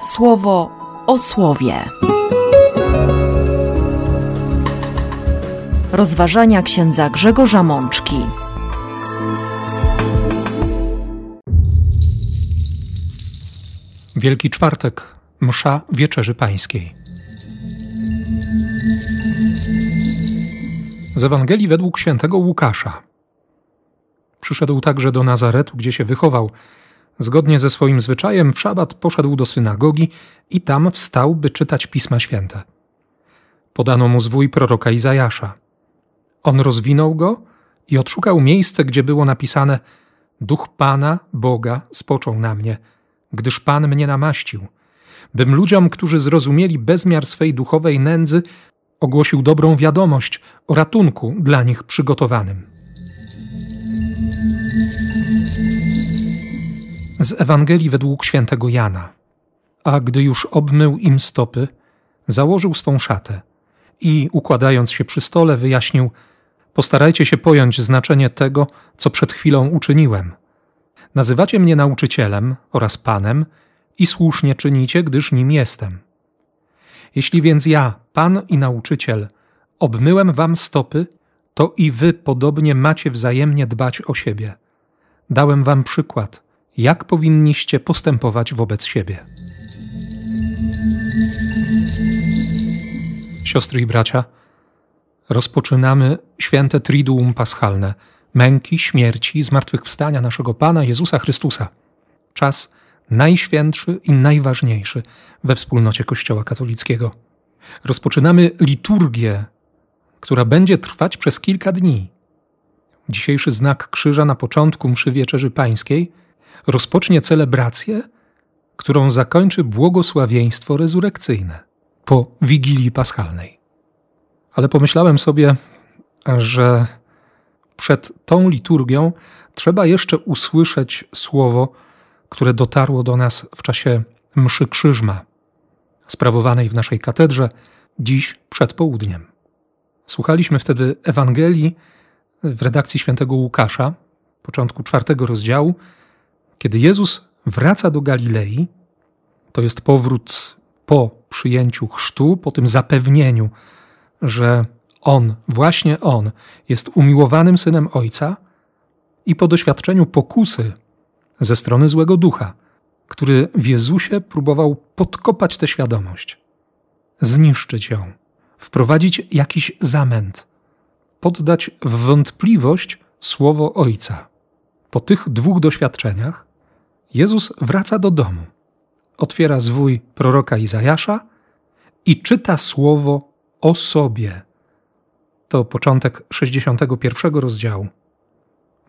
słowo o słowie. Rozważania księdza Grzegorza Mączki. Wielki Czwartek, msza Wieczerzy Pańskiej. Z Ewangelii według świętego Łukasza. Przyszedł także do Nazaretu, gdzie się wychował. Zgodnie ze swoim zwyczajem w szabat poszedł do synagogi i tam wstał, by czytać Pisma Święte. Podano mu zwój proroka Izajasza. On rozwinął go i odszukał miejsce, gdzie było napisane Duch Pana, Boga, spoczął na mnie, gdyż Pan mnie namaścił, bym ludziom, którzy zrozumieli bezmiar swej duchowej nędzy, ogłosił dobrą wiadomość o ratunku dla nich przygotowanym. Z Ewangelii według świętego Jana. A gdy już obmył im stopy, założył swą szatę i, układając się przy stole, wyjaśnił: Postarajcie się pojąć znaczenie tego, co przed chwilą uczyniłem. Nazywacie mnie nauczycielem oraz panem i słusznie czynicie, gdyż nim jestem. Jeśli więc ja, pan i nauczyciel, obmyłem wam stopy, to i wy podobnie macie wzajemnie dbać o siebie. Dałem wam przykład, jak powinniście postępować wobec siebie. Siostry i bracia, rozpoczynamy święte Triduum Paschalne, męki, śmierci i zmartwychwstania naszego Pana Jezusa Chrystusa. Czas najświętszy i najważniejszy we wspólnocie Kościoła katolickiego. Rozpoczynamy liturgię, która będzie trwać przez kilka dni. Dzisiejszy znak krzyża na początku mszy Wieczerzy Pańskiej rozpocznie celebrację, którą zakończy błogosławieństwo rezurekcyjne po Wigilii Paschalnej. Ale pomyślałem sobie, że przed tą liturgią trzeba jeszcze usłyszeć słowo, które dotarło do nas w czasie mszy krzyżma, sprawowanej w naszej katedrze dziś przed południem. Słuchaliśmy wtedy Ewangelii w redakcji świętego Łukasza, początku czwartego rozdziału, kiedy Jezus wraca do Galilei, to jest powrót po przyjęciu chrztu, po tym zapewnieniu, że On, właśnie On, jest umiłowanym synem Ojca i po doświadczeniu pokusy ze strony złego ducha, który w Jezusie próbował podkopać tę świadomość, zniszczyć ją, wprowadzić jakiś zamęt, poddać w wątpliwość słowo Ojca. Po tych dwóch doświadczeniach Jezus wraca do domu, otwiera zwój proroka Izajasza i czyta słowo o sobie. To początek 61 rozdziału.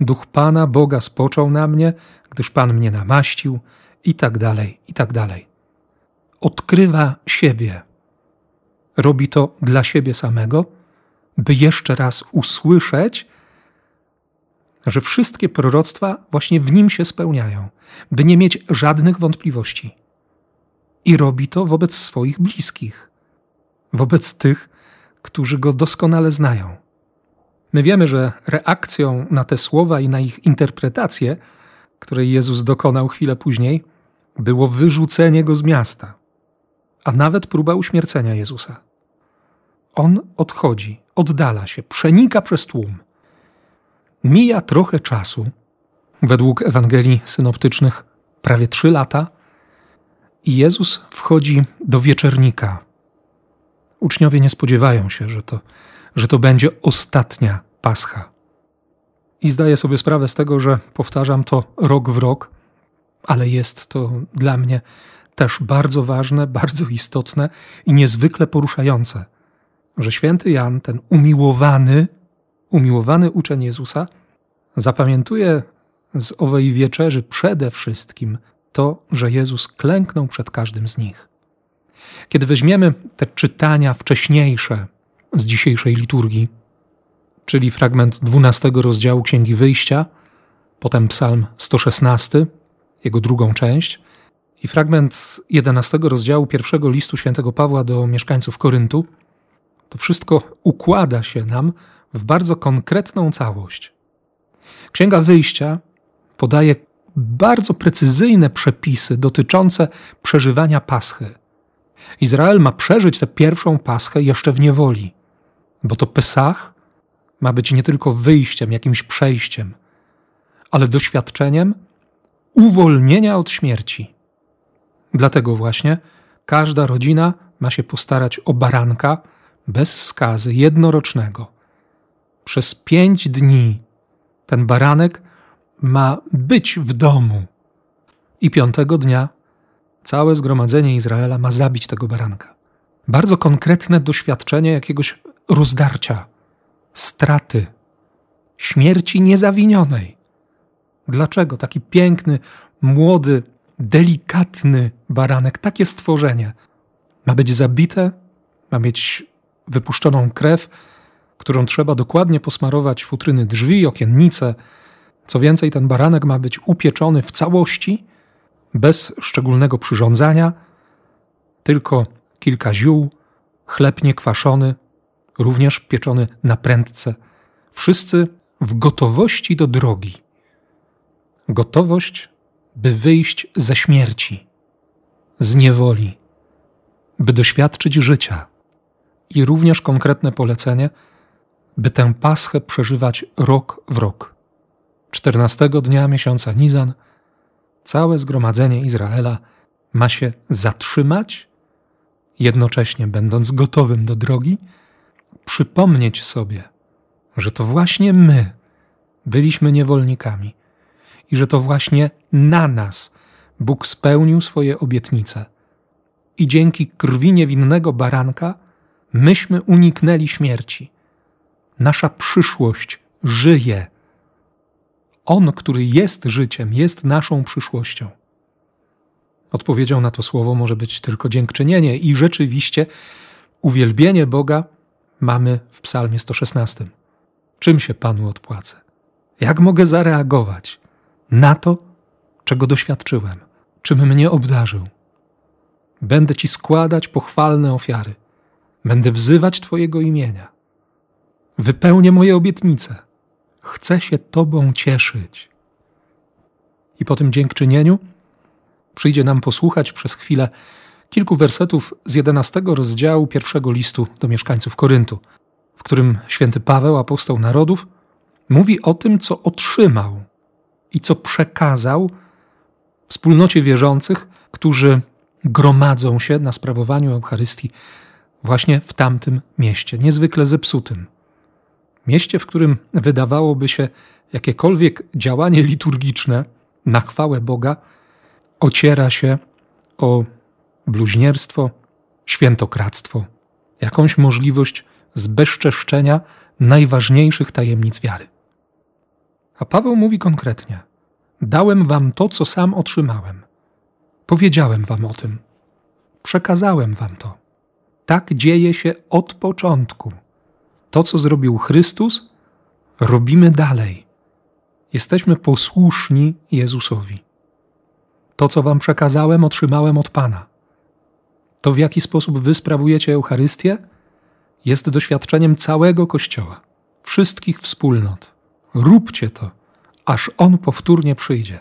Duch Pana Boga spoczął na mnie, gdyż Pan mnie namaścił, i tak dalej, i tak dalej. Odkrywa siebie. Robi to dla siebie samego, by jeszcze raz usłyszeć, że wszystkie proroctwa właśnie w nim się spełniają, by nie mieć żadnych wątpliwości. I robi to wobec swoich bliskich, wobec tych, którzy go doskonale znają. My wiemy, że reakcją na te słowa i na ich interpretację, której Jezus dokonał chwilę później, było wyrzucenie go z miasta, a nawet próba uśmiercenia Jezusa. On odchodzi, oddala się, przenika przez tłum. Mija trochę czasu, według Ewangelii synoptycznych prawie trzy lata, i Jezus wchodzi do wieczernika. Uczniowie nie spodziewają się, że to, że to będzie ostatnia Pascha. I zdaję sobie sprawę z tego, że powtarzam to rok w rok, ale jest to dla mnie też bardzo ważne, bardzo istotne i niezwykle poruszające, że święty Jan, ten umiłowany, umiłowany uczeń Jezusa, zapamiętuje z owej wieczerzy przede wszystkim to, że Jezus klęknął przed każdym z nich. Kiedy weźmiemy te czytania wcześniejsze z dzisiejszej liturgii, czyli fragment 12 rozdziału Księgi Wyjścia, potem Psalm 116, jego drugą część, i fragment 11 rozdziału pierwszego listu świętego Pawła do mieszkańców Koryntu, to wszystko układa się nam w bardzo konkretną całość. Księga Wyjścia podaje bardzo precyzyjne przepisy dotyczące przeżywania Paschy. Izrael ma przeżyć tę pierwszą Paschę jeszcze w niewoli, bo to Pesach ma być nie tylko wyjściem, jakimś przejściem, ale doświadczeniem uwolnienia od śmierci. Dlatego właśnie każda rodzina ma się postarać o baranka bez skazy, jednorocznego. Przez pięć dni ten baranek ma być w domu. I piątego dnia całe zgromadzenie Izraela ma zabić tego baranka. Bardzo konkretne doświadczenie jakiegoś rozdarcia, straty, śmierci niezawinionej. Dlaczego taki piękny, młody, delikatny baranek, takie stworzenie, ma być zabite, ma mieć wypuszczoną krew, którą trzeba dokładnie posmarować futryny drzwi, okiennice. Co więcej, ten baranek ma być upieczony w całości, bez szczególnego przyrządzania, tylko kilka ziół, chleb niekwaszony, również pieczony na prędce. Wszyscy w gotowości do drogi. Gotowość, by wyjść ze śmierci, z niewoli, by doświadczyć życia. I również konkretne polecenie, by tę paschę przeżywać rok w rok. Czternastego dnia miesiąca Nizan całe zgromadzenie Izraela ma się zatrzymać, jednocześnie będąc gotowym do drogi, przypomnieć sobie, że to właśnie my byliśmy niewolnikami i że to właśnie na nas Bóg spełnił swoje obietnice. I dzięki krwi niewinnego baranka myśmy uniknęli śmierci. Nasza przyszłość żyje. On, który jest życiem, jest naszą przyszłością. Odpowiedzią na to słowo może być tylko dziękczynienie i rzeczywiście uwielbienie Boga mamy w Psalmie 116. Czym się Panu odpłacę? Jak mogę zareagować na to, czego doświadczyłem? Czym mnie obdarzył? Będę Ci składać pochwalne ofiary. Będę wzywać Twojego imienia. Wypełnię moje obietnice. Chcę się Tobą cieszyć. I po tym dziękczynieniu przyjdzie nam posłuchać przez chwilę kilku wersetów z jedenastego rozdziału pierwszego listu do mieszkańców Koryntu, w którym święty Paweł, apostoł narodów, mówi o tym, co otrzymał i co przekazał wspólnocie wierzących, którzy gromadzą się na sprawowaniu Eucharystii właśnie w tamtym mieście, niezwykle zepsutym. Mieście, w którym wydawałoby się jakiekolwiek działanie liturgiczne na chwałę Boga ociera się o bluźnierstwo, świętokradztwo, jakąś możliwość zbezczeszczenia najważniejszych tajemnic wiary. A Paweł mówi konkretnie: Dałem wam to, co sam otrzymałem. Powiedziałem wam o tym. Przekazałem wam to. Tak dzieje się od początku. To, co zrobił Chrystus, robimy dalej. Jesteśmy posłuszni Jezusowi. To, co wam przekazałem, otrzymałem od Pana. To, w jaki sposób wy sprawujecie Eucharystię, jest doświadczeniem całego Kościoła, wszystkich wspólnot. Róbcie to, aż On powtórnie przyjdzie.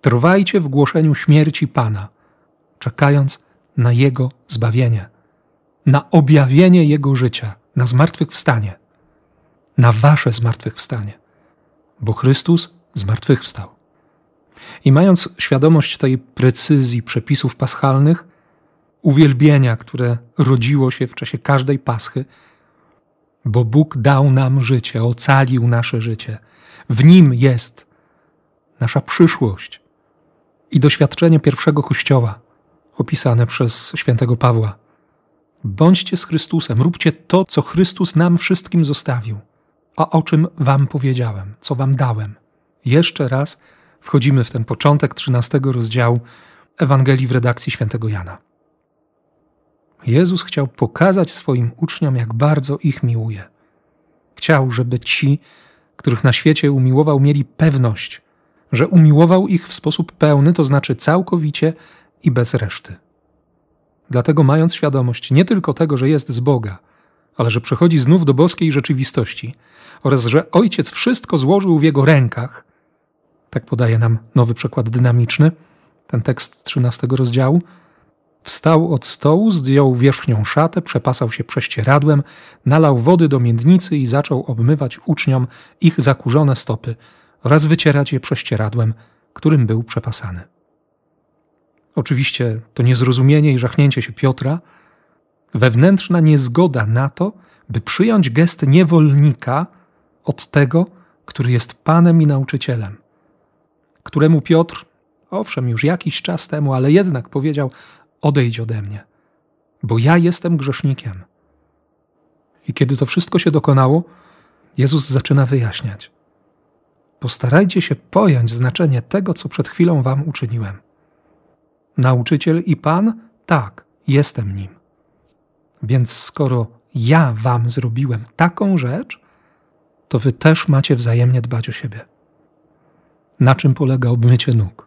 Trwajcie w głoszeniu śmierci Pana, czekając na Jego zbawienie, na objawienie Jego życia, na zmartwychwstanie, na Wasze zmartwychwstanie, bo Chrystus zmartwychwstał. I mając świadomość tej precyzji przepisów paschalnych, uwielbienia, które rodziło się w czasie każdej paschy, bo Bóg dał nam życie, ocalił nasze życie. W nim jest nasza przyszłość i doświadczenie pierwszego Kościoła, opisane przez świętego Pawła. Bądźcie z Chrystusem, róbcie to, co Chrystus nam wszystkim zostawił, a o czym Wam powiedziałem, co Wam dałem. Jeszcze raz wchodzimy w ten początek 13 rozdziału Ewangelii w redakcji świętego Jana. Jezus chciał pokazać swoim uczniom, jak bardzo ich miłuje. Chciał, żeby ci, których na świecie umiłował, mieli pewność, że umiłował ich w sposób pełny, to znaczy całkowicie i bez reszty. Dlatego, mając świadomość nie tylko tego, że jest z Boga, ale że przechodzi znów do boskiej rzeczywistości oraz że Ojciec wszystko złożył w jego rękach, Tak podaje nam nowy przekład dynamiczny, ten tekst 13 rozdziału. Wstał od stołu, zdjął wierzchnią szatę, przepasał się prześcieradłem, nalał wody do miednicy i zaczął obmywać uczniom ich zakurzone stopy oraz wycierać je prześcieradłem, którym był przepasany. Oczywiście to niezrozumienie i żachnięcie się Piotra, wewnętrzna niezgoda na to, by przyjąć gest niewolnika od tego, który jest Panem i nauczycielem, któremu Piotr, owszem, już jakiś czas temu, ale jednak powiedział: Odejdź ode mnie, bo ja jestem grzesznikiem. I kiedy to wszystko się dokonało, Jezus zaczyna wyjaśniać. Postarajcie się pojąć znaczenie tego, co przed chwilą wam uczyniłem. Nauczyciel i Pan? Tak, jestem nim. Więc skoro ja wam zrobiłem taką rzecz, to wy też macie wzajemnie dbać o siebie. Na czym polega obmycie nóg?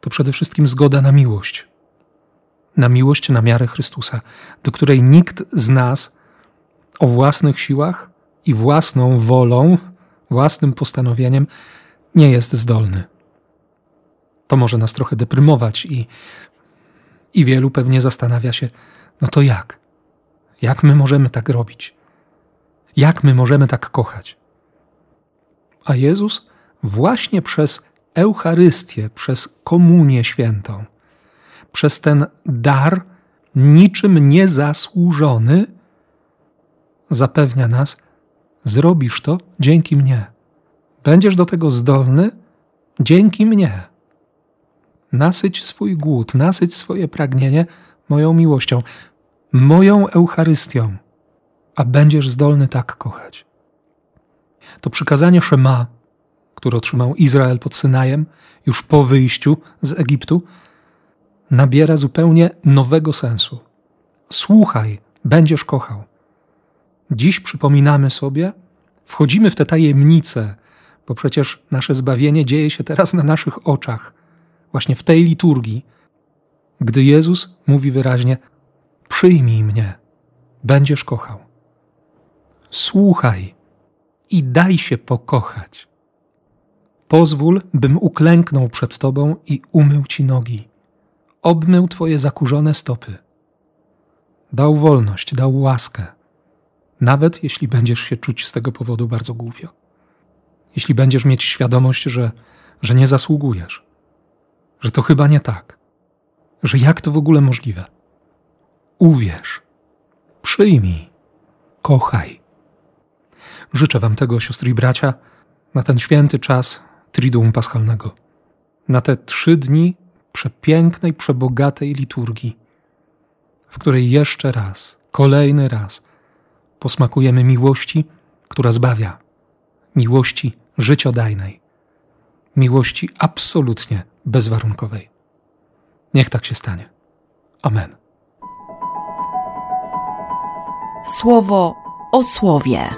To przede wszystkim zgoda na miłość. Na miłość na miarę Chrystusa, do której nikt z nas o własnych siłach i własną wolą, własnym postanowieniem nie jest zdolny. To może nas trochę deprymować i, i wielu pewnie zastanawia się, no to jak? Jak my możemy tak robić? Jak my możemy tak kochać? A Jezus właśnie przez Eucharystię, przez Komunię Świętą, przez ten dar niczym niezasłużony, zapewnia nas, zrobisz to dzięki mnie. Będziesz do tego zdolny dzięki mnie. Nasyć swój głód, nasyć swoje pragnienie moją miłością, moją Eucharystią, a będziesz zdolny tak kochać. To przykazanie Szema, które otrzymał Izrael pod Synajem już po wyjściu z Egiptu, nabiera zupełnie nowego sensu. Słuchaj, będziesz kochał. Dziś przypominamy sobie, wchodzimy w te tajemnice, bo przecież nasze zbawienie dzieje się teraz na naszych oczach, właśnie w tej liturgii, gdy Jezus mówi wyraźnie: Przyjmij mnie, będziesz kochał. Słuchaj i daj się pokochać. Pozwól, bym uklęknął przed Tobą i umył Ci nogi, obmył Twoje zakurzone stopy. Dał wolność, dał łaskę, nawet jeśli będziesz się czuć z tego powodu bardzo głupio. Jeśli będziesz mieć świadomość, że, że nie zasługujesz, że to chyba nie tak, że jak to w ogóle możliwe. Uwierz, przyjmij, kochaj. Życzę Wam tego, siostry i bracia, na ten święty czas Triduum Paschalnego, na te trzy dni przepięknej, przebogatej liturgii, w której jeszcze raz, kolejny raz posmakujemy miłości, która zbawia, miłości życiodajnej, miłości absolutnie bezwarunkowej. Niech tak się stanie. Amen. Słowo o słowie.